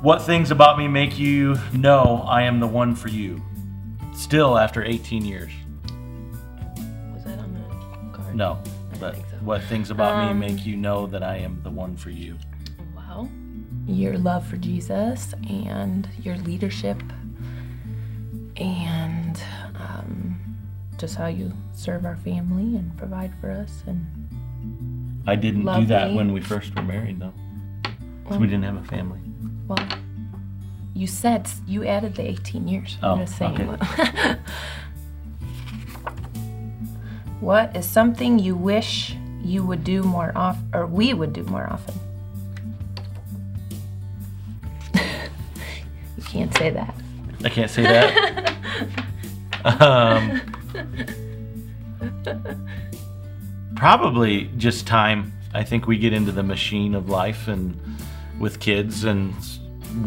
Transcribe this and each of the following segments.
What things about me make you know I am the one for you? Still after 18 years. Was that on the card? No, but so. what things about Um, me make you know that I am the one for you? Well, your love for Jesus and your leadership and um, just how you serve our family and provide for us and I didn't do that me. when we first were married, though. 'Cause Well- we didn't have a family. Well you said you added the 18 years Oh, i'm just saying okay. what, is something you wish you would do more often or we would do more often you can't say that I can't say that. um, probably just time. I think we get into the machine of life and with kids and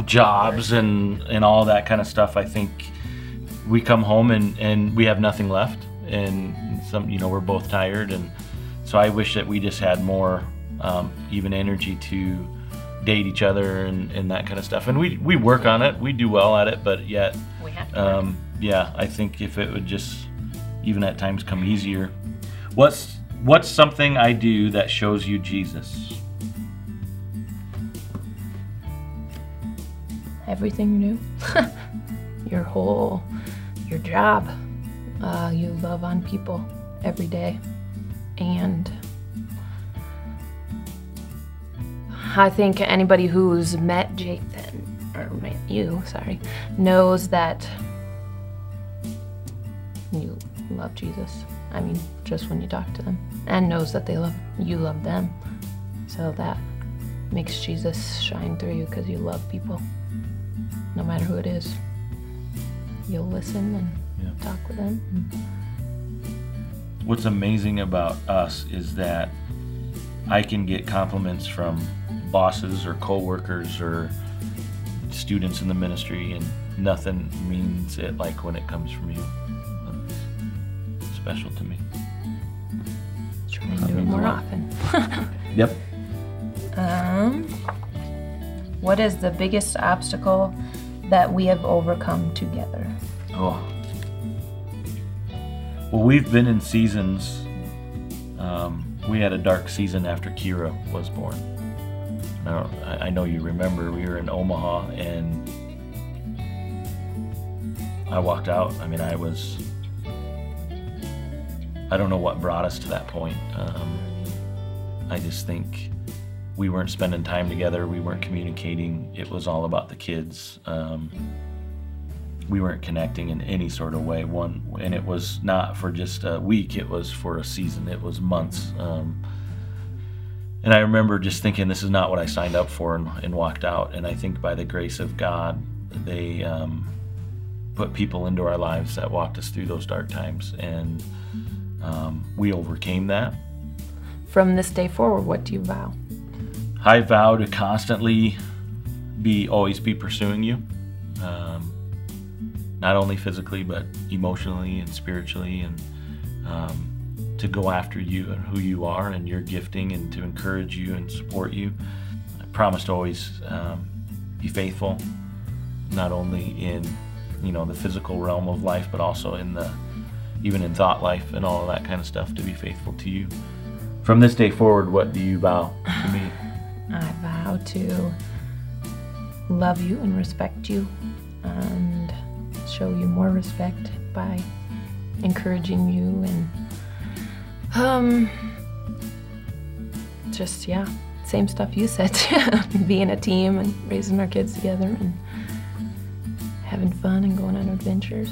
jobs and, and all that kind of stuff. I think we come home and, and we have nothing left. And some, you know, we're both tired. And so I wish that we just had more um, even energy to date each other and, and that kind of stuff. And we, we work on it. We do well at it, but yet we have to um, yeah, I think if it would just even at times come easier. What's what's something I do that shows you Jesus? Everything you do your whole your job uh, you love on people every day. And i think anybody who's met jake then or met you sorry knows that you love jesus. I mean just when you talk to them. And knows that they love you love them. So that makes jesus shine through you because you love people no matter who it is. You'll listen and Yeah. talk with them. What's amazing about us is that I can get compliments from bosses or coworkers or students in the ministry, and nothing means it like when it comes from you. That's special to me. Try and do it more often. Yep. um, what is the biggest obstacle that we have overcome together? Oh. Well, we've been in seasons. Um, we had a dark season after Kira was born. I I know you remember we were in Omaha and I walked out. I mean, I was. I don't know what brought us to that point. Um, I just think we weren't spending time together. We weren't communicating. It was all about the kids. Um, we weren't connecting in any sort of way. One, and it was not for just a week. It was for a season. It was months. Um, and I remember just thinking, this is not what I signed up for, and, and walked out. And I think by the grace of God, they um, put people into our lives that walked us through those dark times, and um, we overcame that. From this day forward, what do you vow? I vow to constantly be always be pursuing you, um, not only physically but emotionally and spiritually, and um, to go after you and who you are and your gifting, and to encourage you and support you. I promise to always um, be faithful, not only in you know the physical realm of life, but also in the even in thought life and all of that kind of stuff. To be faithful to you. From this day forward, what do you vow to me? I vow to love you and respect you and show you more respect by encouraging you and um just yeah same stuff you said being a team and raising our kids together and having fun and going on adventures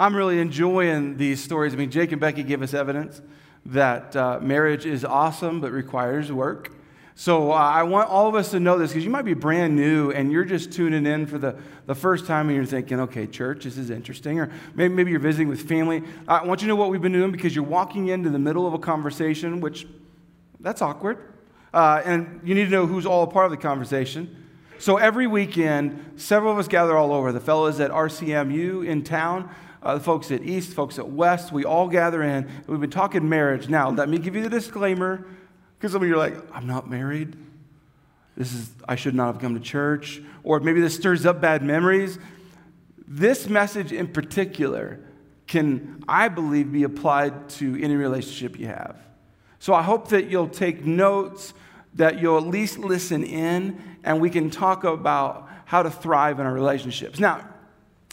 I'm really enjoying these stories. I mean, Jake and Becky give us evidence that uh, marriage is awesome but requires work. So uh, I want all of us to know this because you might be brand new and you're just tuning in for the, the first time and you're thinking, okay, church, this is interesting. Or maybe, maybe you're visiting with family. I want you to know what we've been doing because you're walking into the middle of a conversation, which that's awkward. Uh, and you need to know who's all a part of the conversation. So every weekend, several of us gather all over. The fellows at RCMU in town, uh, the folks at East, folks at West, we all gather in. We've been talking marriage. Now, let me give you the disclaimer, because some of you are like, I'm not married. This is, I should not have come to church. Or maybe this stirs up bad memories. This message in particular can, I believe, be applied to any relationship you have. So I hope that you'll take notes, that you'll at least listen in, and we can talk about how to thrive in our relationships. Now,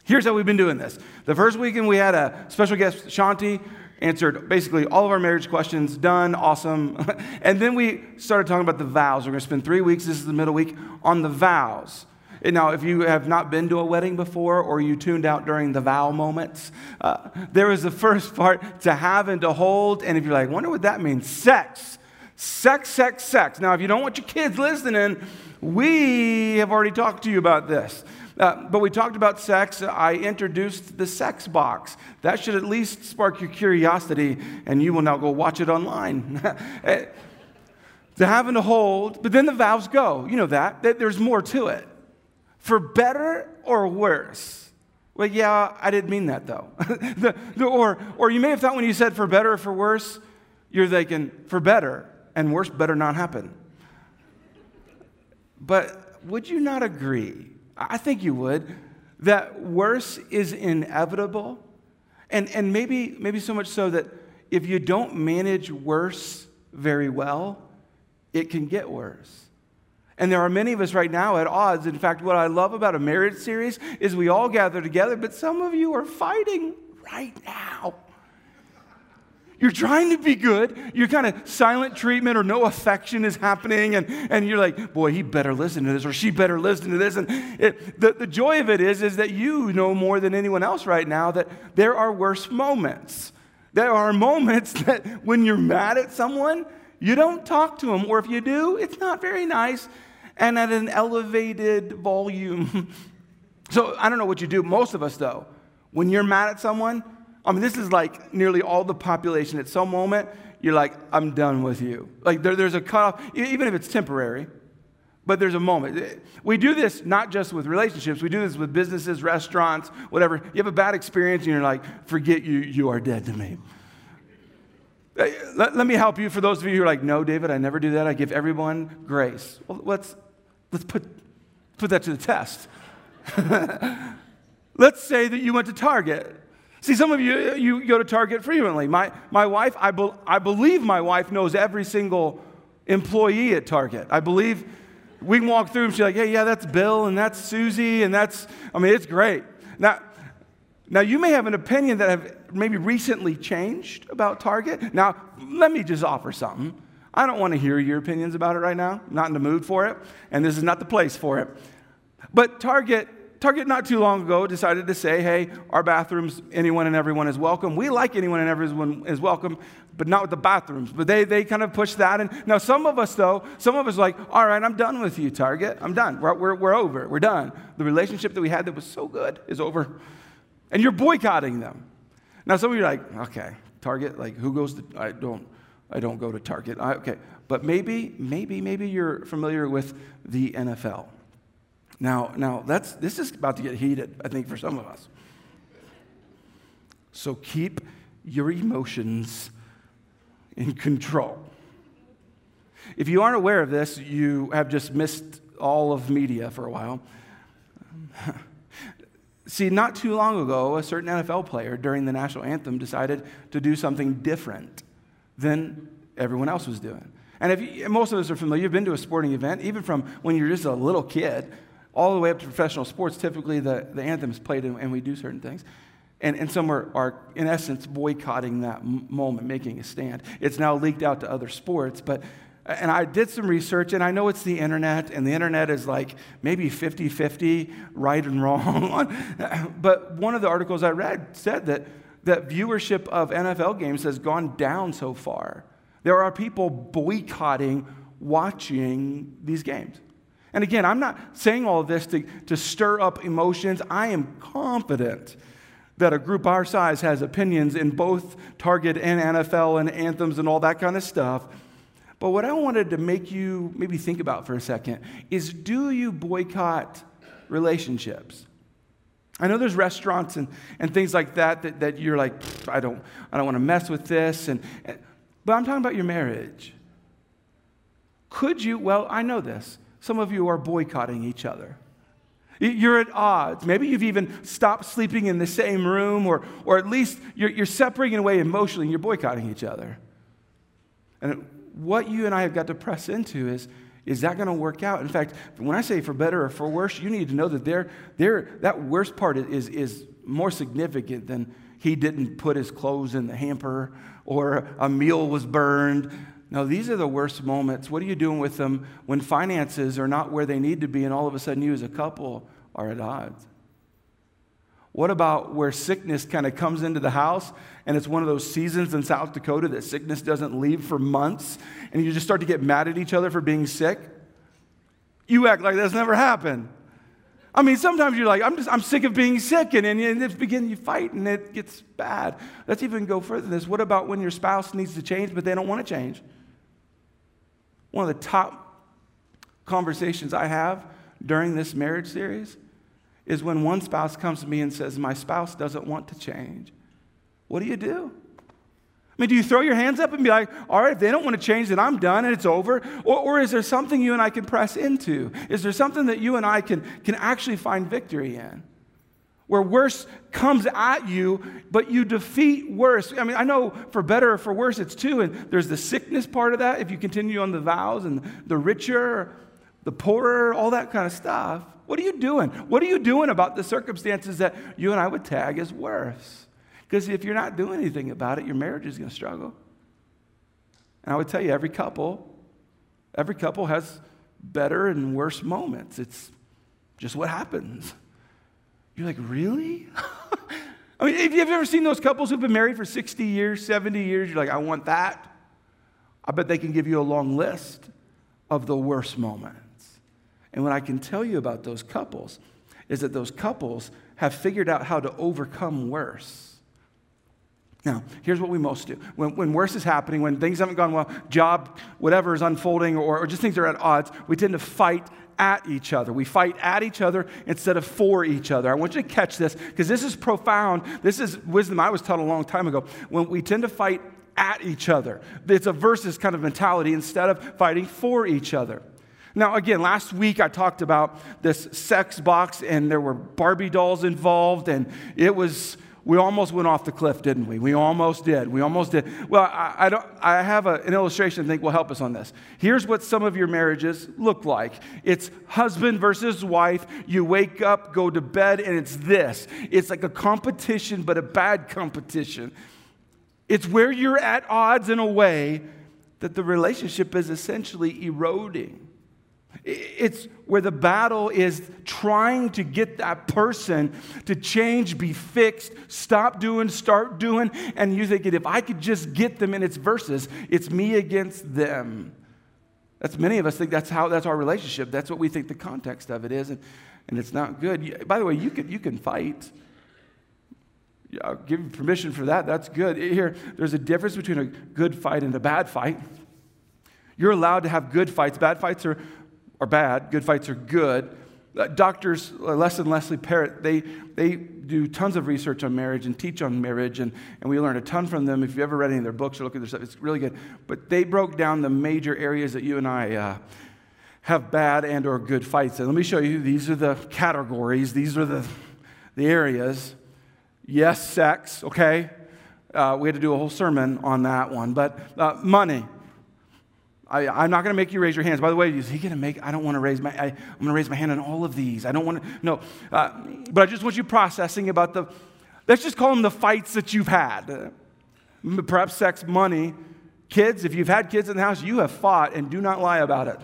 here's how we've been doing this. The first weekend, we had a special guest, Shanti, answered basically all of our marriage questions, done, awesome. and then we started talking about the vows. We're going to spend three weeks, this is the middle week, on the vows. Now, if you have not been to a wedding before or you tuned out during the vow moments, uh, there is the first part to have and to hold. And if you're like, wonder what that means, sex. Sex, sex, sex. Now, if you don't want your kids listening, we have already talked to you about this. Uh, but we talked about sex. I introduced the sex box. That should at least spark your curiosity, and you will now go watch it online. Eh, to have and to hold, but then the vows go. You know that. There's more to it. For better or worse? Well, yeah, I didn't mean that though. the, the, or, or you may have thought when you said for better or for worse, you're thinking for better and worse better not happen. But would you not agree? I think you would, that worse is inevitable. And, and maybe, maybe so much so that if you don't manage worse very well, it can get worse. And there are many of us right now at odds. In fact, what I love about a marriage series is we all gather together, but some of you are fighting right now. You're trying to be good. You're kind of silent treatment or no affection is happening. And, and you're like, boy, he better listen to this or she better listen to this. And it, the, the joy of it is, is that you know more than anyone else right now that there are worse moments. There are moments that when you're mad at someone, you don't talk to them. Or if you do, it's not very nice and at an elevated volume. so I don't know what you do, most of us though. When you're mad at someone, I mean, this is like nearly all the population. At some moment, you're like, I'm done with you. Like there, there's a cutoff, even if it's temporary, but there's a moment. Eh, we do this not just with relationships, we do this with businesses, restaurants, whatever. You have a bad experience and you're like, forget you, you are dead to me. Eh, let, let me help you for those of you who are like, no, David, I never do that. I give everyone grace. Well, let's, Let's put, put that to the test. Let's say that you went to Target. See, some of you, you go to Target frequently. My, my wife, I, be, I believe my wife knows every single employee at Target. I believe we can walk through and she's like, hey, yeah, that's Bill and that's Susie and that's, I mean, it's great. Now, now you may have an opinion that have maybe recently changed about Target. Now, let me just offer something. I don't want to hear your opinions about it right now. I'm not in the mood for it, and this is not the place for it. But Target, Target not too long ago decided to say, hey, our bathrooms, anyone and everyone is welcome. We like anyone and everyone is welcome, but not with the bathrooms. But they, they kind of pushed that. And now some of us, though, some of us like, all right, I'm done with you, Target. I'm done. We're, we're, we're over. We're done. The relationship that we had that was so good is over. And you're boycotting them. Now some of you are like, okay, Target, like who goes to, I don't, I don't go to Target. I, okay, but maybe, maybe, maybe you're familiar with the NFL. Now, now that's this is about to get heated. I think for some of us. So keep your emotions in control. If you aren't aware of this, you have just missed all of media for a while. See, not too long ago, a certain NFL player during the national anthem decided to do something different than everyone else was doing. And if you, most of us are familiar, you've been to a sporting event, even from when you're just a little kid, all the way up to professional sports, typically the, the anthem is played and, and we do certain things. And, and some are, are, in essence, boycotting that m- moment, making a stand. It's now leaked out to other sports, but and I did some research, and I know it's the internet, and the internet is like maybe 50 50, right and wrong. but one of the articles I read said that that viewership of NFL games has gone down so far. There are people boycotting watching these games. And again, I'm not saying all of this to, to stir up emotions. I am confident that a group our size has opinions in both Target and NFL and anthems and all that kind of stuff. But what I wanted to make you maybe think about for a second is do you boycott relationships? I know there's restaurants and, and things like that, that that you're like, I don't, I don't want to mess with this. And, and, but I'm talking about your marriage. Could you, well, I know this. Some of you are boycotting each other. You're at odds. Maybe you've even stopped sleeping in the same room, or, or at least you're, you're separating away emotionally and you're boycotting each other. And what you and I have got to press into is is that going to work out? In fact, when I say for better or for worse, you need to know that they're, they're, that worst part is, is more significant than he didn't put his clothes in the hamper or a meal was burned. No, these are the worst moments. What are you doing with them when finances are not where they need to be and all of a sudden you as a couple are at odds? What about where sickness kind of comes into the house and it's one of those seasons in South Dakota that sickness doesn't leave for months and you just start to get mad at each other for being sick? You act like that's never happened. I mean, sometimes you're like, I'm just, I'm sick of being sick, and then you begin, you fight, and it gets bad. Let's even go further than this. What about when your spouse needs to change, but they don't want to change? One of the top conversations I have during this marriage series is when one spouse comes to me and says, My spouse doesn't want to change. What do you do? I mean, do you throw your hands up and be like, all right, if they don't want to change, then I'm done and it's over? Or, or is there something you and I can press into? Is there something that you and I can, can actually find victory in? Where worse comes at you, but you defeat worse. I mean, I know for better or for worse, it's two. And there's the sickness part of that if you continue on the vows, and the richer, the poorer, all that kind of stuff. What are you doing? What are you doing about the circumstances that you and I would tag as worse? Because if you're not doing anything about it, your marriage is going to struggle. And I would tell you, every couple, every couple has better and worse moments. It's just what happens. You're like, really? I mean, if you've ever seen those couples who've been married for 60 years, 70 years, you're like, I want that. I bet they can give you a long list of the worst moments. And what I can tell you about those couples is that those couples have figured out how to overcome worse. Now, here's what we most do. When, when worse is happening, when things haven't gone well, job, whatever is unfolding, or, or just things are at odds, we tend to fight at each other. We fight at each other instead of for each other. I want you to catch this because this is profound. This is wisdom I was taught a long time ago. When we tend to fight at each other, it's a versus kind of mentality instead of fighting for each other. Now, again, last week I talked about this sex box, and there were Barbie dolls involved, and it was. We almost went off the cliff, didn't we? We almost did. We almost did. Well, I, I don't, I have a, an illustration I think will help us on this. Here's what some of your marriages look like it's husband versus wife. You wake up, go to bed, and it's this it's like a competition, but a bad competition. It's where you're at odds in a way that the relationship is essentially eroding. It's where the battle is trying to get that person to change, be fixed, stop doing, start doing. And you think, if I could just get them in its verses, it's me against them. That's many of us think that's how that's our relationship. That's what we think the context of it is, and, and it's not good. By the way, you can you can fight. I'll give you permission for that. That's good. Here, there's a difference between a good fight and a bad fight. You're allowed to have good fights. Bad fights are are bad, good fights are good. Uh, doctors, uh, Les and Leslie Parrott, they, they do tons of research on marriage and teach on marriage, and, and we learn a ton from them. If you've ever read any of their books or look at their stuff, it's really good. But they broke down the major areas that you and I uh, have bad and or good fights. And let me show you, these are the categories. These are the, the areas. Yes, sex, okay? Uh, we had to do a whole sermon on that one. But money, I, am not going to make you raise your hands. By the way, is he going to make? I don't want to raise my. I, am going to raise my hand on all of these. I don't want to. No, uh, but I just want you processing about the. Let's just call them the fights that you've had. Perhaps sex, money, kids. If you've had kids in the house, you have fought, and do not lie about it.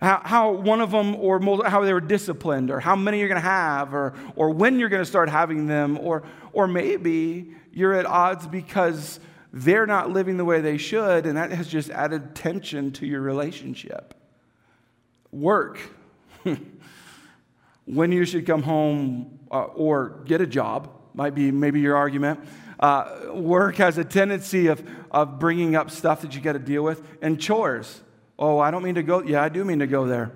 How, how one of them, or how they were disciplined, or how many you're going to have, or or when you're going to start having them, or or maybe you're at odds because they're not living the way they should, and that has just added tension to your relationship. Work. when you should come home uh, or get a job might be maybe your argument. Uh, work has a tendency of, of bringing up stuff that you got to deal with, and chores. Oh, I don't mean to go. Yeah, I do mean to go there.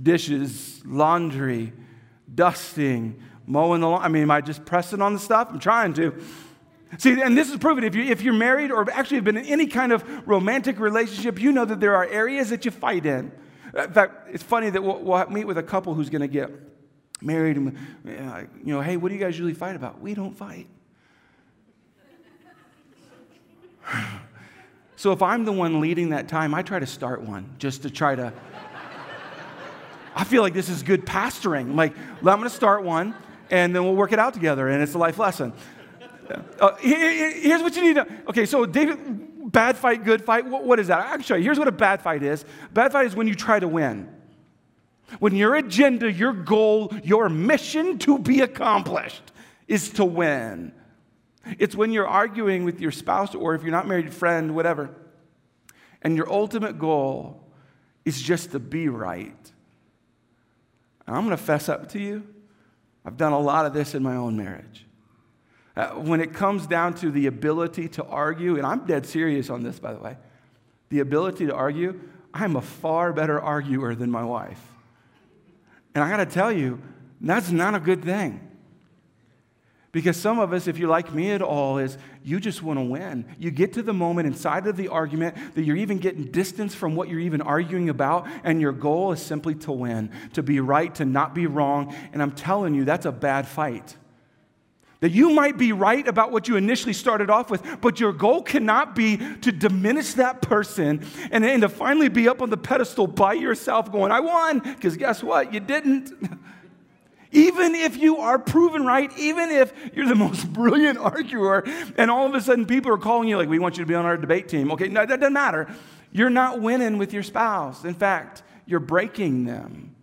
Dishes, laundry, dusting, mowing the lawn. I mean, am I just pressing on the stuff? I'm trying to. See, and this is proven if, you, if you're married or actually have been in any kind of romantic relationship, you know that there are areas that you fight in. Uh, in fact, it's funny that we'll, we'll meet with a couple who's going to get married and, you know, hey, what do you guys usually fight about? We don't fight. so if I'm the one leading that time, I try to start one just to try to. I feel like this is good pastoring. Like, I'm going to start one and then we'll work it out together, and it's a life lesson. Uh, here's what you need to. Okay, so David, bad fight, good fight. What, what is that? I can show you. Here's what a bad fight is. Bad fight is when you try to win. When your agenda, your goal, your mission to be accomplished is to win. It's when you're arguing with your spouse or if you're not married, friend, whatever, and your ultimate goal is just to be right. And I'm going to fess up to you. I've done a lot of this in my own marriage. Uh, when it comes down to the ability to argue, and I'm dead serious on this, by the way, the ability to argue, I'm a far better arguer than my wife. And I got to tell you, that's not a good thing. Because some of us, if you're like me at all, is you just want to win. You get to the moment inside of the argument that you're even getting distance from what you're even arguing about, and your goal is simply to win, to be right, to not be wrong. And I'm telling you, that's a bad fight. That you might be right about what you initially started off with, but your goal cannot be to diminish that person and, and to finally be up on the pedestal by yourself going, I won, because guess what? You didn't. Even if you are proven right, even if you're the most brilliant arguer, and all of a sudden people are calling you, like, we want you to be on our debate team. Okay, no, that doesn't matter. You're not winning with your spouse. In fact, you're breaking them.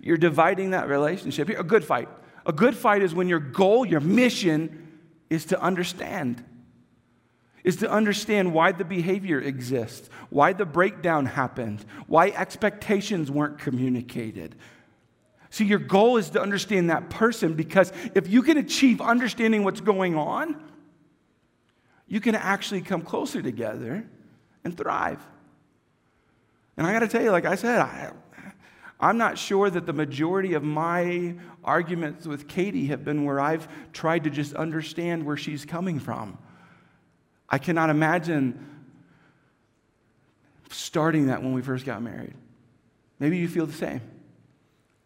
You're dividing that relationship. A good fight. A good fight is when your goal, your mission is to understand, is to understand why the behavior exists, why the breakdown happened, why expectations weren't communicated. See, your goal is to understand that person because if you can achieve understanding what's going on, you can actually come closer together and thrive. And I got to tell you, like I said, I, I'm not sure that the majority of my arguments with Katie have been where I've tried to just understand where she's coming from. I cannot imagine starting that when we first got married. Maybe you feel the same.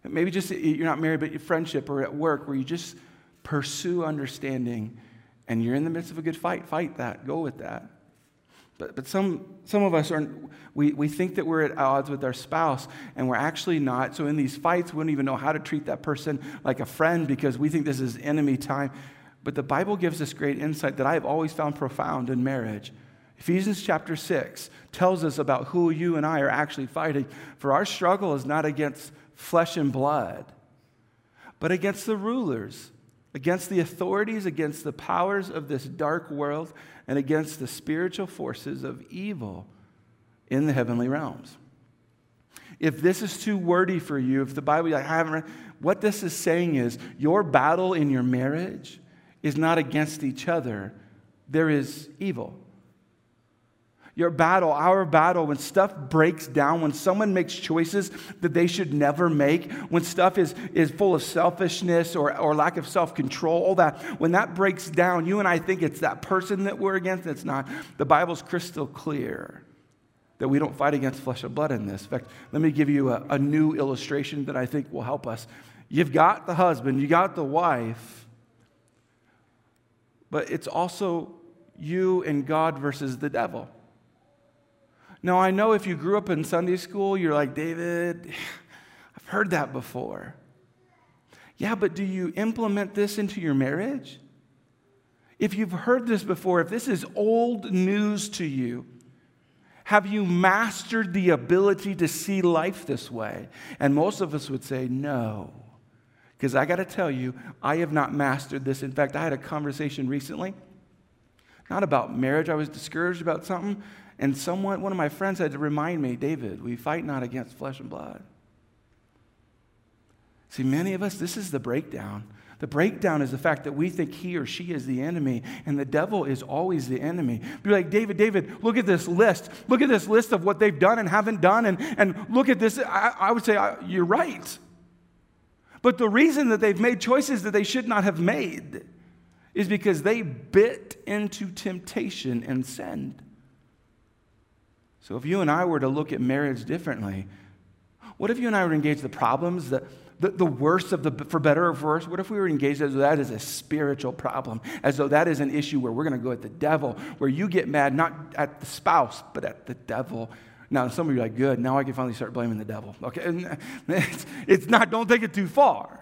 Maybe just you're not married, but your friendship or at work where you just pursue understanding and you're in the midst of a good fight. Fight that, go with that. But, but some, some of us are, we, we think that we're at odds with our spouse, and we're actually not. So in these fights, we don't even know how to treat that person like a friend because we think this is enemy time. But the Bible gives us great insight that I have always found profound in marriage. Ephesians chapter 6 tells us about who you and I are actually fighting. For our struggle is not against flesh and blood, but against the rulers, against the authorities, against the powers of this dark world and against the spiritual forces of evil in the heavenly realms. If this is too wordy for you, if the Bible, I haven't read, what this is saying is your battle in your marriage is not against each other, there is evil your battle, our battle, when stuff breaks down, when someone makes choices that they should never make, when stuff is, is full of selfishness or, or lack of self control, all that, when that breaks down, you and I think it's that person that we're against. It's not. The Bible's crystal clear that we don't fight against flesh and blood in this. In fact, let me give you a, a new illustration that I think will help us. You've got the husband, you got the wife, but it's also you and God versus the devil. Now, I know if you grew up in Sunday school, you're like, David, I've heard that before. Yeah, but do you implement this into your marriage? If you've heard this before, if this is old news to you, have you mastered the ability to see life this way? And most of us would say no. Because I got to tell you, I have not mastered this. In fact, I had a conversation recently, not about marriage. I was discouraged about something. And someone, one of my friends had to remind me, David, we fight not against flesh and blood. See, many of us, this is the breakdown. The breakdown is the fact that we think he or she is the enemy, and the devil is always the enemy. Be like, David, David, look at this list. Look at this list of what they've done and haven't done, and, and look at this. I, I would say, I, you're right. But the reason that they've made choices that they should not have made is because they bit into temptation and sinned. So if you and I were to look at marriage differently, what if you and I were to engage the problems, the, the, the worst of the, for better or for worse, what if we were engaged as though that is a spiritual problem, as though that is an issue where we're going to go at the devil, where you get mad not at the spouse, but at the devil. Now, some of you are like, good, now I can finally start blaming the devil. Okay, it's, it's not, don't take it too far.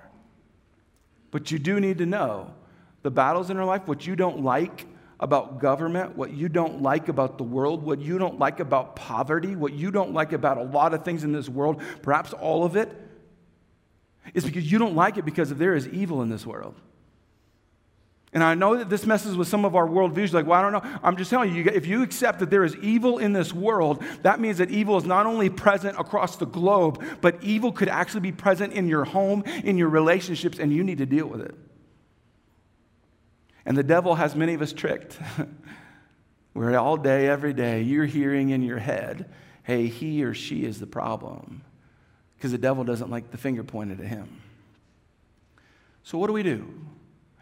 But you do need to know the battles in our life, what you don't like about government, what you don't like about the world, what you don't like about poverty, what you don't like about a lot of things in this world, perhaps all of it, is because you don't like it because there is evil in this world. And I know that this messes with some of our worldviews. Like, well, I don't know. I'm just telling you, if you accept that there is evil in this world, that means that evil is not only present across the globe, but evil could actually be present in your home, in your relationships, and you need to deal with it. And the devil has many of us tricked. Where all day, every day, you're hearing in your head, hey, he or she is the problem. Because the devil doesn't like the finger pointed at him. So, what do we do?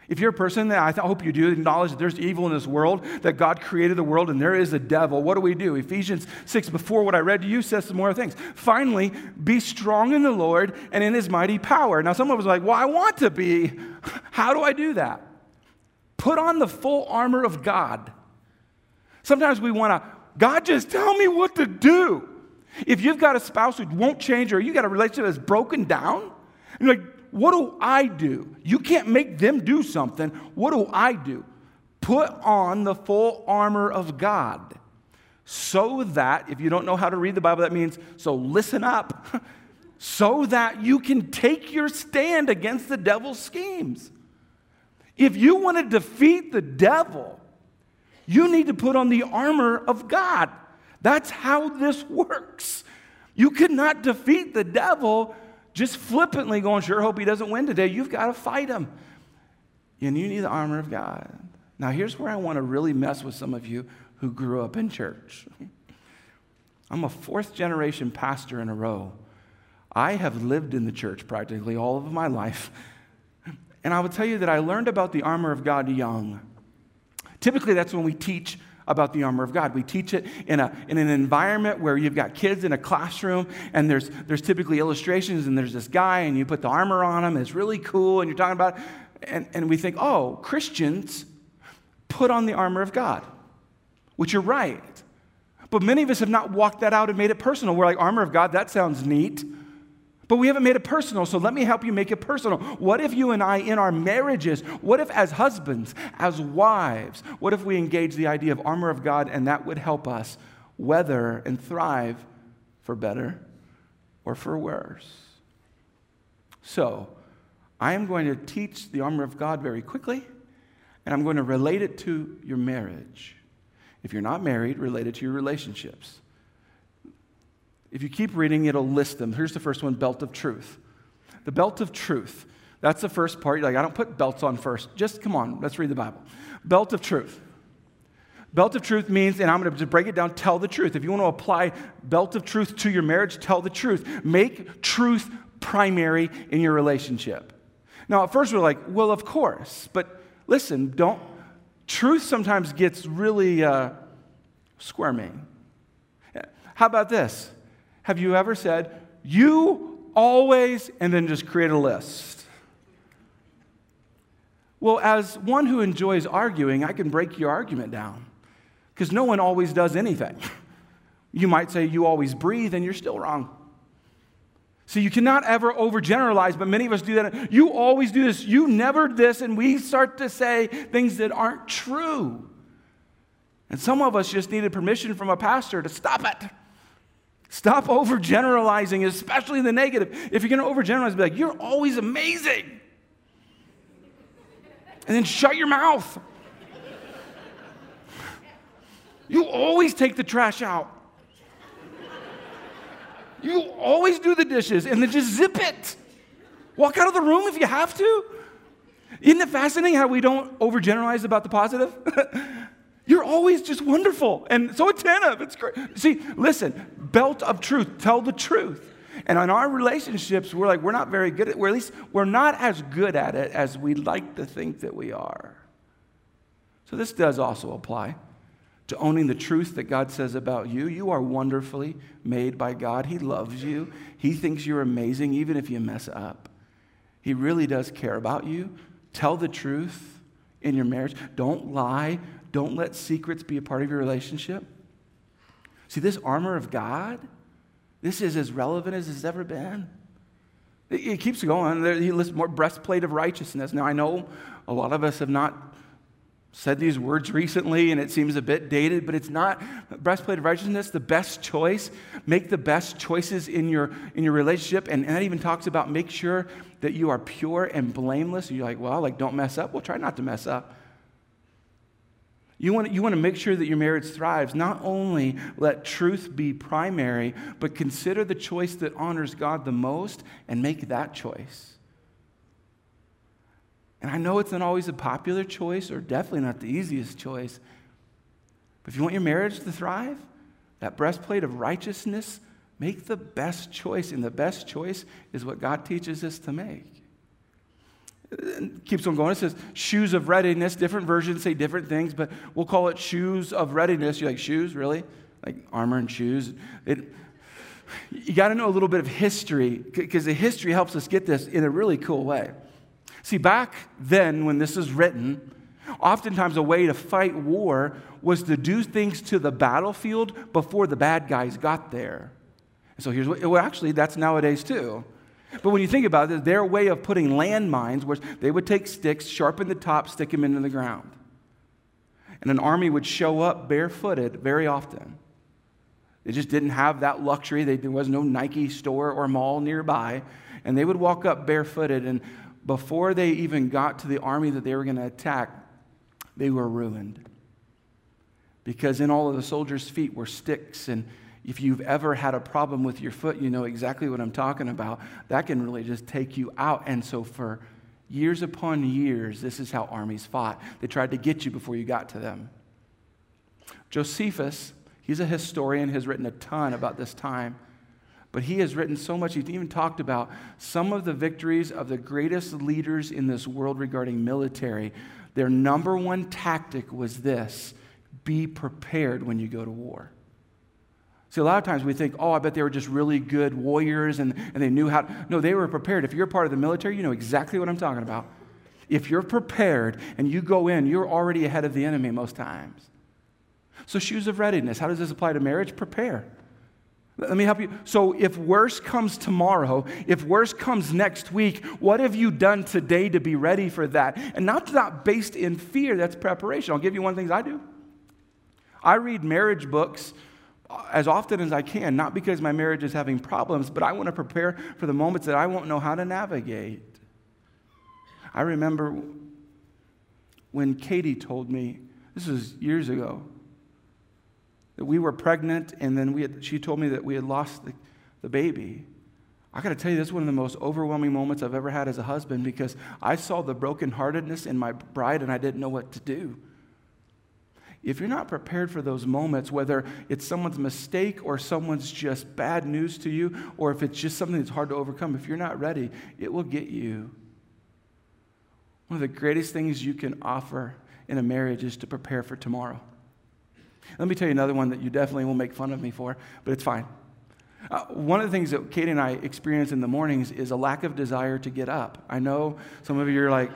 If you're a person that I, th- I hope you do acknowledge that there's evil in this world, that God created the world and there is a devil, what do we do? Ephesians 6, before what I read to you, says some more things. Finally, be strong in the Lord and in his mighty power. Now, some of us are like, well, I want to be. How do I do that? Put on the full armor of God. Sometimes we want to, God, just tell me what to do. If you've got a spouse who won't change or you got a relationship that's broken down, you're like, what do I do? You can't make them do something. What do I do? Put on the full armor of God so that, if you don't know how to read the Bible, that means, so listen up, so that you can take your stand against the devil's schemes. If you want to defeat the devil, you need to put on the armor of God. That's how this works. You cannot defeat the devil just flippantly going, sure hope he doesn't win today. You've got to fight him. And you need the armor of God. Now, here's where I want to really mess with some of you who grew up in church. I'm a fourth generation pastor in a row. I have lived in the church practically all of my life. And I will tell you that I learned about the armor of God young. Typically, that's when we teach about the armor of God. We teach it in, a, in an environment where you've got kids in a classroom and there's, there's typically illustrations and there's this guy and you put the armor on him. It's really cool and you're talking about it. And, and we think, oh, Christians put on the armor of God, which you're right. But many of us have not walked that out and made it personal. We're like, armor of God, that sounds neat. But we haven't made it personal, so let me help you make it personal. What if you and I, in our marriages, what if as husbands, as wives, what if we engage the idea of armor of God and that would help us weather and thrive for better or for worse? So, I am going to teach the armor of God very quickly, and I'm going to relate it to your marriage. If you're not married, relate it to your relationships. If you keep reading, it'll list them. Here's the first one belt of truth. The belt of truth. That's the first part. You're like, I don't put belts on first. Just come on, let's read the Bible. Belt of truth. Belt of truth means, and I'm going to break it down, tell the truth. If you want to apply belt of truth to your marriage, tell the truth. Make truth primary in your relationship. Now, at first we're like, well, of course. But listen, don't, truth sometimes gets really uh, squirming. How about this? Have you ever said, you always, and then just create a list? Well, as one who enjoys arguing, I can break your argument down because no one always does anything. You might say you always breathe, and you're still wrong. So you cannot ever overgeneralize, but many of us do that. You always do this, you never this, and we start to say things that aren't true. And some of us just needed permission from a pastor to stop it. Stop overgeneralizing, especially the negative. If you're going to overgeneralize, be like, you're always amazing. And then shut your mouth. You always take the trash out. You always do the dishes and then just zip it. Walk out of the room if you have to. Isn't it fascinating how we don't overgeneralize about the positive? You're always just wonderful and so attentive. It's great. See, listen, belt of truth, tell the truth. And in our relationships, we're like, we're not very good at, or at least we're not as good at it as we'd like to think that we are. So this does also apply to owning the truth that God says about you. You are wonderfully made by God. He loves you. He thinks you're amazing, even if you mess up. He really does care about you. Tell the truth in your marriage. Don't lie. Don't let secrets be a part of your relationship. See, this armor of God, this is as relevant as it's ever been. It, keeps going. He lists more breastplate of righteousness. Now, I know a lot of us have not said these words recently and it seems a bit dated, but it's not breastplate of righteousness, the best choice. Make the best choices in your in your relationship. And, and that even talks about make sure that you are pure and blameless. You're like, well, like don't mess up. Well, try not to mess up. You want, you want to make sure that your marriage thrives. Not only let truth be primary, but consider the choice that honors God the most and make that choice. And I know it's not always a popular choice or definitely not the easiest choice. But if you want your marriage to thrive, that breastplate of righteousness, make the best choice. And the best choice is what God teaches us to make. Keeps on going. It says shoes of readiness. Different versions say different things, but we'll call it shoes of readiness. You like shoes, really? Like armor and shoes. It, you got to know a little bit of history because the history helps us get this in a really cool way. See, back then when this is written, oftentimes a way to fight war was to do things to the battlefield before the bad guys got there. so here's what, well, actually, that's nowadays too. But when you think about it, their way of putting landmines was they would take sticks, sharpen the top, stick them into the ground. And an army would show up barefooted very often. They just didn't have that luxury. They, there was no Nike store or mall nearby. And they would walk up barefooted, and before they even got to the army that they were going to attack, they were ruined. Because in all of the soldiers' feet were sticks. And if you've ever had a problem with your foot, you know exactly what I'm talking about. That can really just take you out. And so, for years upon years, this is how armies fought. They tried to get you before you got to them. Josephus, he's a historian, has written a ton about this time. But he has written so much. He's even talked about some of the victories of the greatest leaders in this world regarding military. Their number one tactic was this be prepared when you go to war. See, a lot of times we think, oh, I bet they were just really good warriors and, and they knew how. No, they were prepared. If you're part of the military, you know exactly what I'm talking about. If you're prepared and you go in, you're already ahead of the enemy most times. So, shoes of readiness. How does this apply to marriage? Prepare. Let me help you. So, if worse comes tomorrow, if worse comes next week, what have you done today to be ready for that? And not not based in fear, that's preparation. I'll give you one of the things I do. I read marriage books as often as I can, not because my marriage is having problems, but I want to prepare for the moments that I won't know how to navigate. I remember when Katie told me, this was years ago, that we were pregnant, and then we had, she told me that we had lost the, the baby. I got to tell you, this is one of the most overwhelming moments I've ever had as a husband because I saw the brokenheartedness in my bride and I didn't know what to do. If you're not prepared for those moments, whether it's someone's mistake or someone's just bad news to you, or if it's just something that's hard to overcome, if you're not ready, it will get you. One of the greatest things you can offer in a marriage is to prepare for tomorrow. Let me tell you another one that you definitely will make fun of me for, but it's fine. Uh, one of the things that Katie and I experience in the mornings is a lack of desire to get up. I know some of you are like,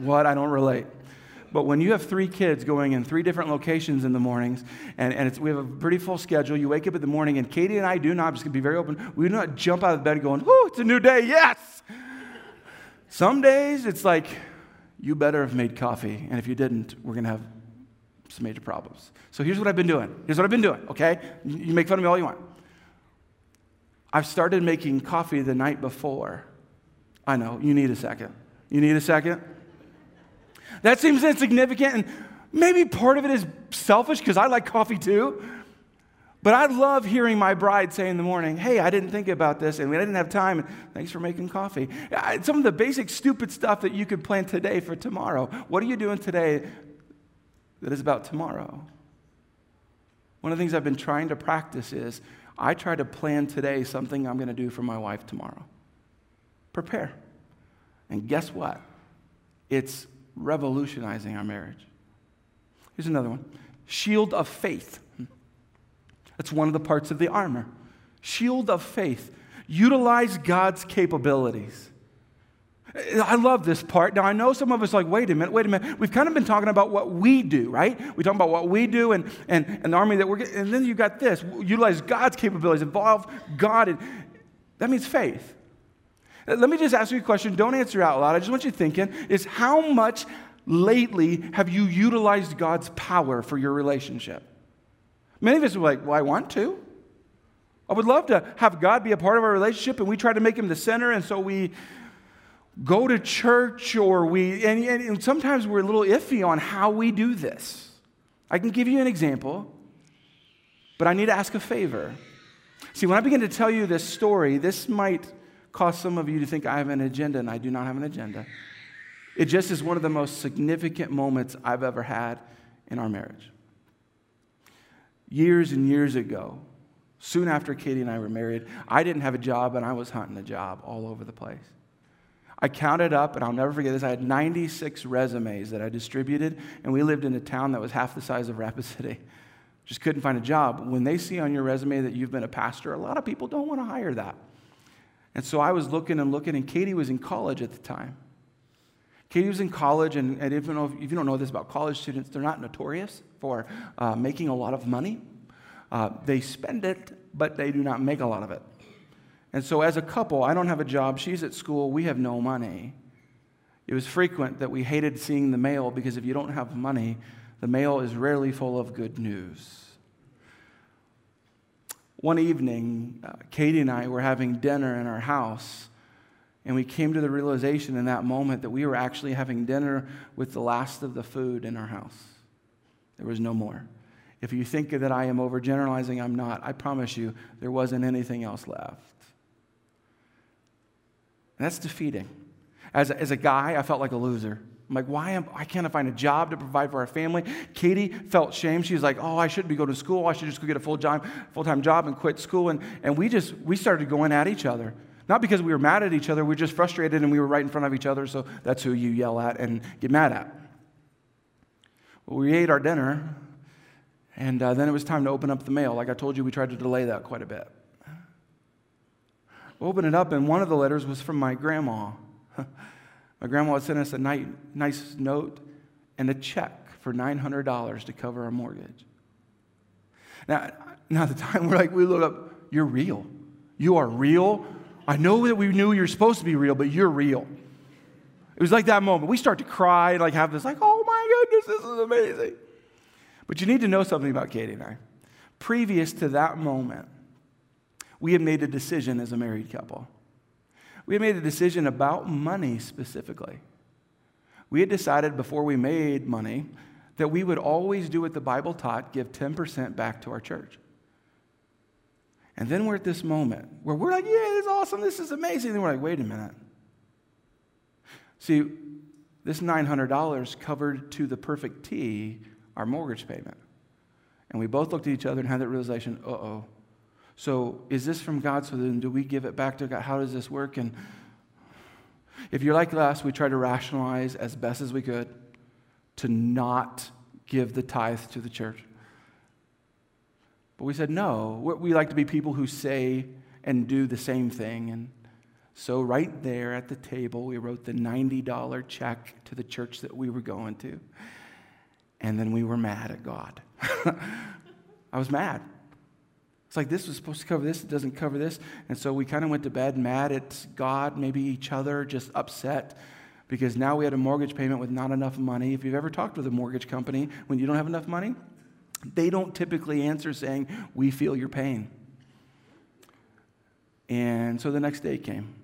what? I don't relate. But when you have three kids going in three different locations in the mornings, and, and we have a pretty full schedule, you wake up in the morning, and Katie and I do not, I'm just going to be very open, we do not jump out of bed going, whoo, it's a new day, yes! Some days it's like, you better have made coffee, and if you didn't, we're going to have some major problems. So here's what I've been doing. Here's what I've been doing, okay? You make fun of me all you want. I've started making coffee the night before. I know, you need a second. You need a second? That seems insignificant, and maybe part of it is selfish because I like coffee too. But I love hearing my bride say in the morning, Hey, I didn't think about this, and I didn't have time, thanks for making coffee. Some of the basic stupid stuff that you could plan today for tomorrow. What are you doing today that is about tomorrow. One of the things I've been trying to practice is I try to plan today something I'm going to do for my wife tomorrow. Prepare. And guess what? It's revolutionizing our marriage. Here's another one shield of faith. That's one of the parts of the armor. Shield of faith. Utilize God's capabilities. I love this part. Now, I know some of us like, wait a minute, wait a minute. We've kind of been talking about what we do, right? We talk about what we do and, and, and the army that we're getting. And then you got this utilize God's capabilities, involve God. In, that means faith. Uh, let me just ask you a question. Don't answer out loud. I just want you thinking is how much lately have you utilized God's power for your relationship? Many of us are like, well, I want to. I would love to have God be a part of our relationship, and we try to make him the center, and so we go to church or we, and, and, sometimes we're a little iffy on how we do this. I can give you an example, but I need to ask a favor. See, when I begin to tell you this story, this might cause some of you to think I have an agenda, and I do not have an agenda. It just is one of the most significant moments I've ever had in our marriage. Years and years ago, soon after Katie and I were married, I didn't have a job and I was hunting a job all over the place. I counted up, and I'll never forget this. I had 96 resumes that I distributed, and we lived in a town that was half the size of Rapid City. Just couldn't find a job. When they see on your resume that you've been a pastor, a lot of people don't want to hire that. And so I was looking and looking, and Katie was in college at the time. Katie was in college, and, and if, you know, if, you don't know this about college students, they're not notorious for uh, making a lot of money. Uh, they spend it, but they do not make a lot of it. And so, as a couple, I don't have a job, she's at school, we have no money. It was frequent that we hated seeing the mail because if you don't have money, the mail is rarely full of good news. One evening, uh, Katie and I were having dinner in our house, and we came to the realization in that moment that we were actually having dinner with the last of the food in our house. There was no more. If you think that I am overgeneralizing, I'm not. I promise you, there wasn't anything else left. And that's defeating. As a, as a guy, I felt like a loser. I'm like, why, am, I can't I find a job to provide for our family? Katie felt shame. She was like, oh, I shouldn't be going to school. I should just go get a full time, full-time job and quit school. And, and we just, we started going at each other. Not because we were mad at each other, we were just frustrated and we were right in front of each other, so that's who you yell at and get mad at. Well, we ate our dinner, and uh, then it was time to open up the mail. Like I told you, we tried to delay that quite a bit. Open it up, and one of the letters was from my grandma. my grandma had sent us a nice, note and a check for $900 to cover our mortgage. Now, now, at the time, we're like, we look up, you're real. You are real. I know that we knew you're supposed to be real, but you're real. It was like that moment. We start to cry and like have this, like, oh my goodness, this is amazing. But you need to know something about Katie and I. Previous to that moment, we had made a decision as a married couple. We had made a decision about money specifically. We had decided before we made money that we would always do what the Bible taught give 10% back to our church. And then we're at this moment where we're like, yeah, this is awesome, this is amazing. And we're like, wait a minute. See, this $900 covered to the perfect T our mortgage payment. And we both looked at each other and had that realization uh oh, so is this from God? So then do we give it back to God? How does this work? And if you're like us, we try to rationalize as best as we could to not give the tithe to the church. But we said no. We like to be people who say and do the same thing. And so, right there at the table, we wrote the $90 check to the church that we were going to. And then we were mad at God. I was mad. It's like this was supposed to cover this, it doesn't cover this. And so we kind of went to bed mad at God, maybe each other, just upset because now we had a mortgage payment with not enough money. If you've ever talked with a mortgage company when you don't have enough money, they don't typically answer saying, We feel your pain. And so the next day came.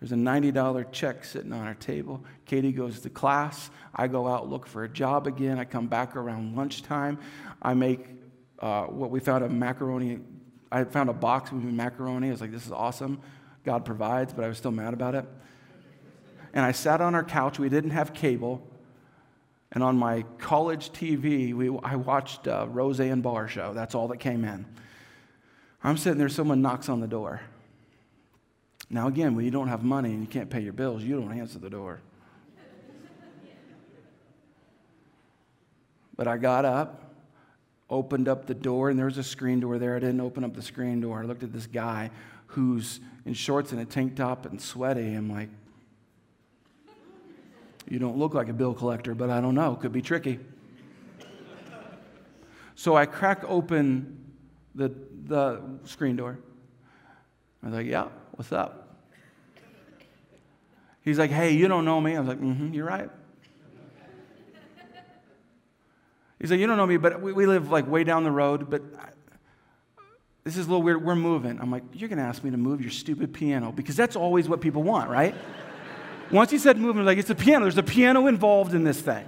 There's a $90 check sitting on our table. Katie goes to class. I go out, look for a job again. I come back around lunchtime. I make uh, what we found a macaroni. I found a box with macaroni. I was like, this is awesome. God provides, but I was still mad about it. And I sat on our couch. We didn't have cable. And on my college TV, we, I watched uh, Roseanne Barr show. That's all that came in. I'm sitting there, someone knocks on the door. Now, again, when you don't have money and you can't pay your bills, you don't answer the door. But I got up, opened up the door, and there was a screen door there. I didn't open up the screen door. I looked at this guy who's in shorts and a tank top and sweaty. I'm like, you don't look like a bill collector, but I don't know. Could be tricky. So I crack open the, the screen door. I was like, yeah, what's up? He's like, hey, you don't know me. I was like, mm-hmm, you're right. He like, you don't know me, but we, we live like way down the road, but I, this is a little weird. We're moving. I'm like, you're going to ask me to move your stupid piano because that's always what people want, right? Once he said moving, like, it's a piano. There's a piano involved in this thing.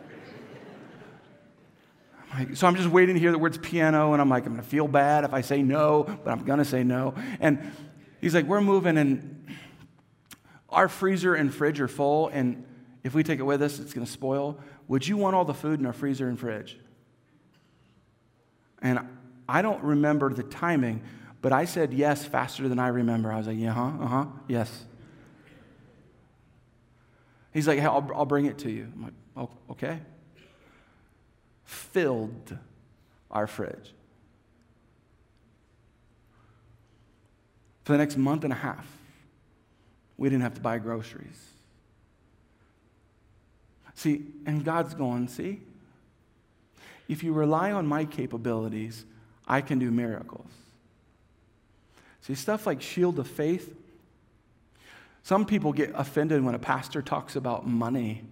I'm like, so I'm just waiting to hear the words piano, and I'm like, I'm going to feel bad if I say no, but I'm going to say no. And he's like, we're moving, and our freezer and fridge are full, and if we take it with us, it's going to spoil. Would you want all the food in our freezer and fridge? And I don't remember the timing, but I said yes faster than I remember. I was like, yeah, huh, uh huh, yes. He's like, hey, I'll, I'll bring it to you. I'm like, oh, okay. Filled our fridge. For the next month and a half, we didn't have to buy groceries. See, and God's going, see, if you rely on my capabilities, I can do miracles. See, stuff like shield of faith, some people get offended when a pastor talks about money.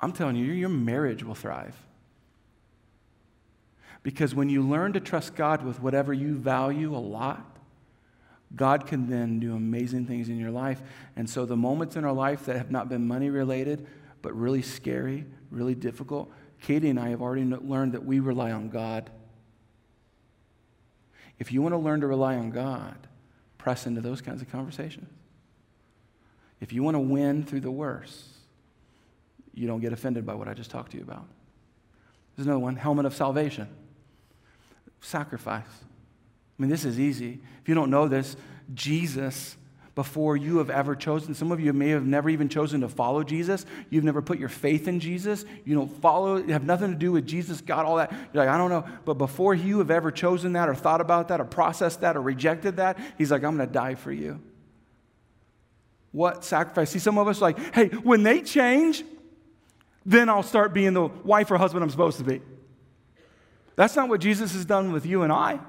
I'm telling you, your marriage will thrive. Because when you learn to trust God with whatever you value a lot, God can then do amazing things in your life. And so the moments in our life that have not been money related, but really scary, really difficult, Katie and I have already learned that we rely on God. If you want to learn to rely on God, press into those kinds of conversations. If you want to win through the worst, you don't get offended by what I just talked to you about. There's another one helmet of salvation, sacrifice. I mean, this is easy. If you don't know this, Jesus, before you have ever chosen, some of you may have never even chosen to follow Jesus. You've never put your faith in Jesus. You don't follow, you have nothing to do with Jesus, God, all that. You're like, I don't know. But before you have ever chosen that or thought about that or processed that or rejected that, He's like, I'm going to die for you. What sacrifice? See, some of us like, hey, when they change, then I'll start being the wife or husband I'm supposed to be. That's not what Jesus has done with you and I.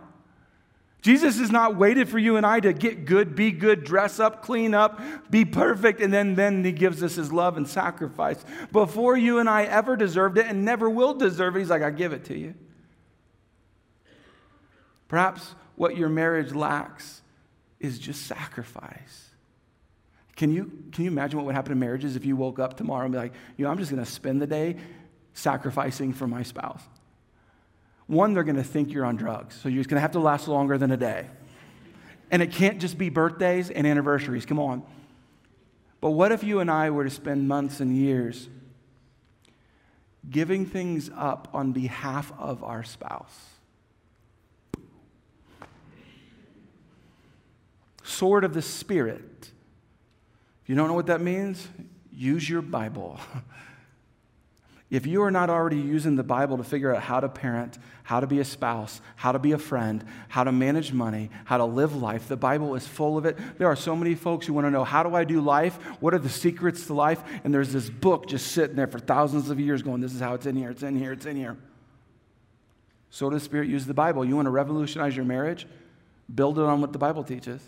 Jesus has not waited for you and I to get good, be good, dress up, clean up, be perfect, and then, then he gives us his love and sacrifice. Before you and I ever deserved it and never will deserve it, he's like, I give it to you. Perhaps what your marriage lacks is just sacrifice. Can you, can you imagine what would happen in marriages if you woke up tomorrow and be like, you know, I'm just going to spend the day sacrificing for my spouse? One, they're going to think you're on drugs. So you're going to have to last longer than a day. And it can't just be birthdays and anniversaries. Come on. But what if you and I were to spend months and years giving things up on behalf of our spouse? Sword of the Spirit. If you don't know what that means, use your Bible. If you are not already using the Bible to figure out how to parent, how to be a spouse, how to be a friend, how to manage money, how to live life, the Bible is full of it. There are so many folks who want to know how do I do life? What are the secrets to life? And there's this book just sitting there for thousands of years going, This is how it's in here, it's in here, it's in here. So does Spirit use the Bible. You want to revolutionize your marriage? Build it on what the Bible teaches.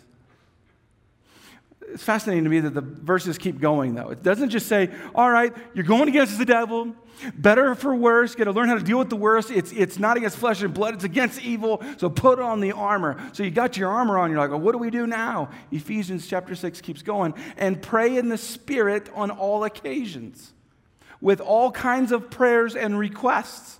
It's fascinating to me that the verses keep going, though. It doesn't just say, all right, you're going against the devil, better for worse, got to learn how to deal with the worst. It's, it's not against flesh and blood, it's against evil, so put on the armor. So you got your armor on, you're like, well, what do we do now? Ephesians chapter 6 keeps going. And pray in the Spirit on all occasions with all kinds of prayers and requests.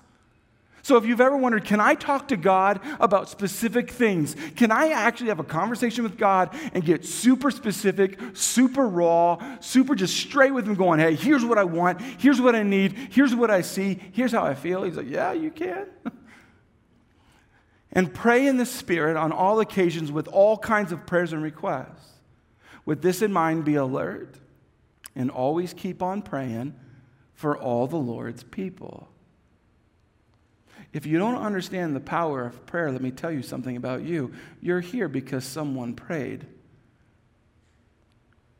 So if you've ever wondered, can I talk to God about specific things? Can I actually have a conversation with God and get super specific, super raw, super just straight with Him, going, hey, here's what I want, here's what I need, here's what I see, here's how I feel? He's like, yeah, you can. And pray in the Spirit on all occasions with all kinds of prayers and requests. With this in mind, be alert and always keep on praying for all the Lord's people. If you don't understand the power of prayer, let me tell you something about you. You're here because someone prayed.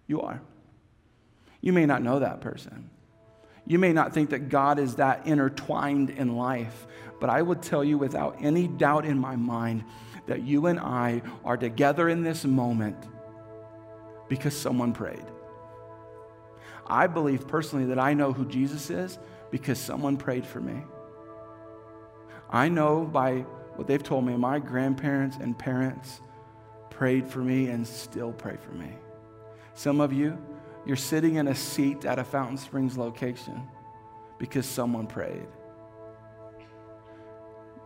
You are. You may not know that person. You may not think that God is that intertwined in life, but I would tell you without any doubt in my mind that you and I are together in this moment because someone prayed. I believe personally that I know who Jesus is because someone prayed for me. I know by what they've told me, my grandparents and parents prayed for me and still pray for me. Some of you, you're sitting in a seat at a Fountain Springs location because someone prayed.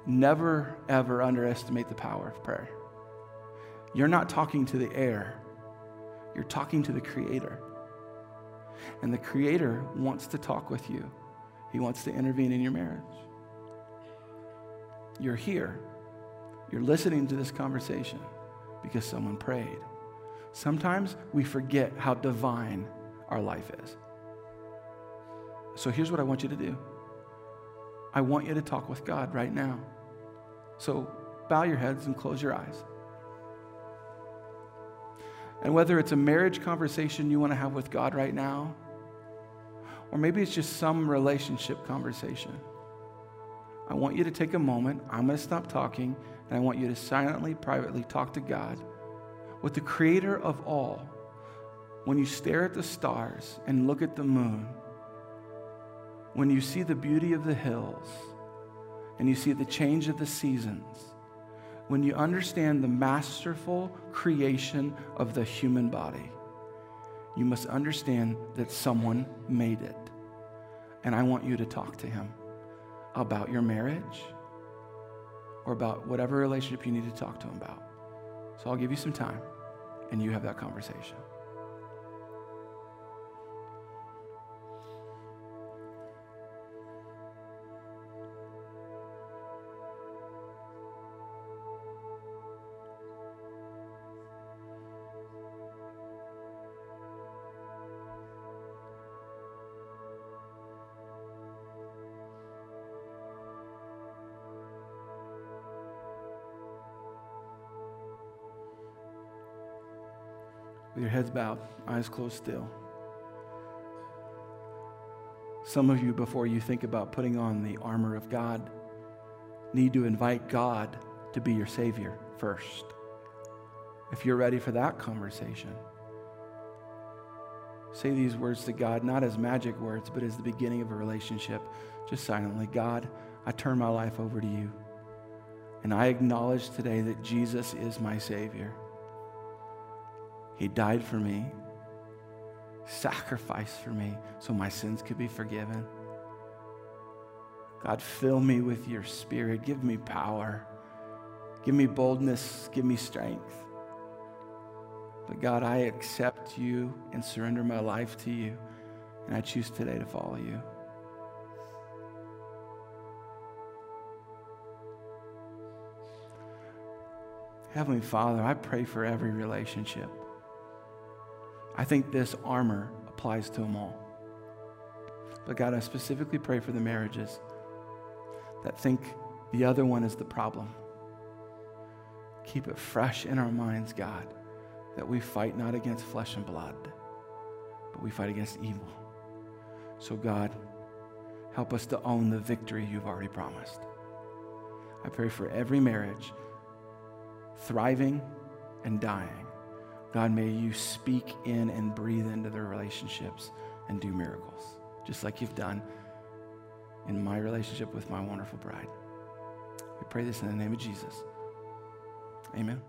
Never, ever underestimate the power of prayer. You're not talking to the air, you're talking to the Creator. And the Creator wants to talk with you, He wants to intervene in your marriage. You're here, you're listening to this conversation because someone prayed. Sometimes we forget how divine our life is. So here's what I want you to do I want you to talk with God right now. So bow your heads and close your eyes. And whether it's a marriage conversation you want to have with God right now, or maybe it's just some relationship conversation, I want you to take a moment. I'm going to stop talking, and I want you to silently, privately talk to God with the creator of all, when you stare at the stars and look at the moon, when you see the beauty of the hills and you see the change of the seasons, when you understand the masterful creation of the human body, you must understand that someone made it. And I want you to talk to him about your marriage or about whatever relationship you need to talk to him about. So I'll give you some time and you have that conversation. Heads bowed, eyes closed still. Some of you, before you think about putting on the armor of God, need to invite God to be your Savior first. If you're ready for that conversation, say these words to God, not as magic words, but as the beginning of a relationship, just silently. God, I turn my life over to you. And I acknowledge today that Jesus is my Savior. He died for me, sacrificed for me so my sins could be forgiven. God, fill me with your spirit. Give me power. Give me boldness. Give me strength. But God, I accept you and surrender my life to you. And I choose today to follow you. Heavenly Father, I pray for every relationship. I think this armor applies to them all. But God, I specifically pray for the marriages that think the other one is the problem. Keep it fresh in our minds, God, that we fight not against flesh and blood, but we fight against evil. So, God, help us to own the victory you've already promised. I pray for every marriage thriving and dying God, may you speak in and breathe into their relationships and do miracles, just like you've done in my relationship with my wonderful bride. We pray this in the name of Jesus. Amen.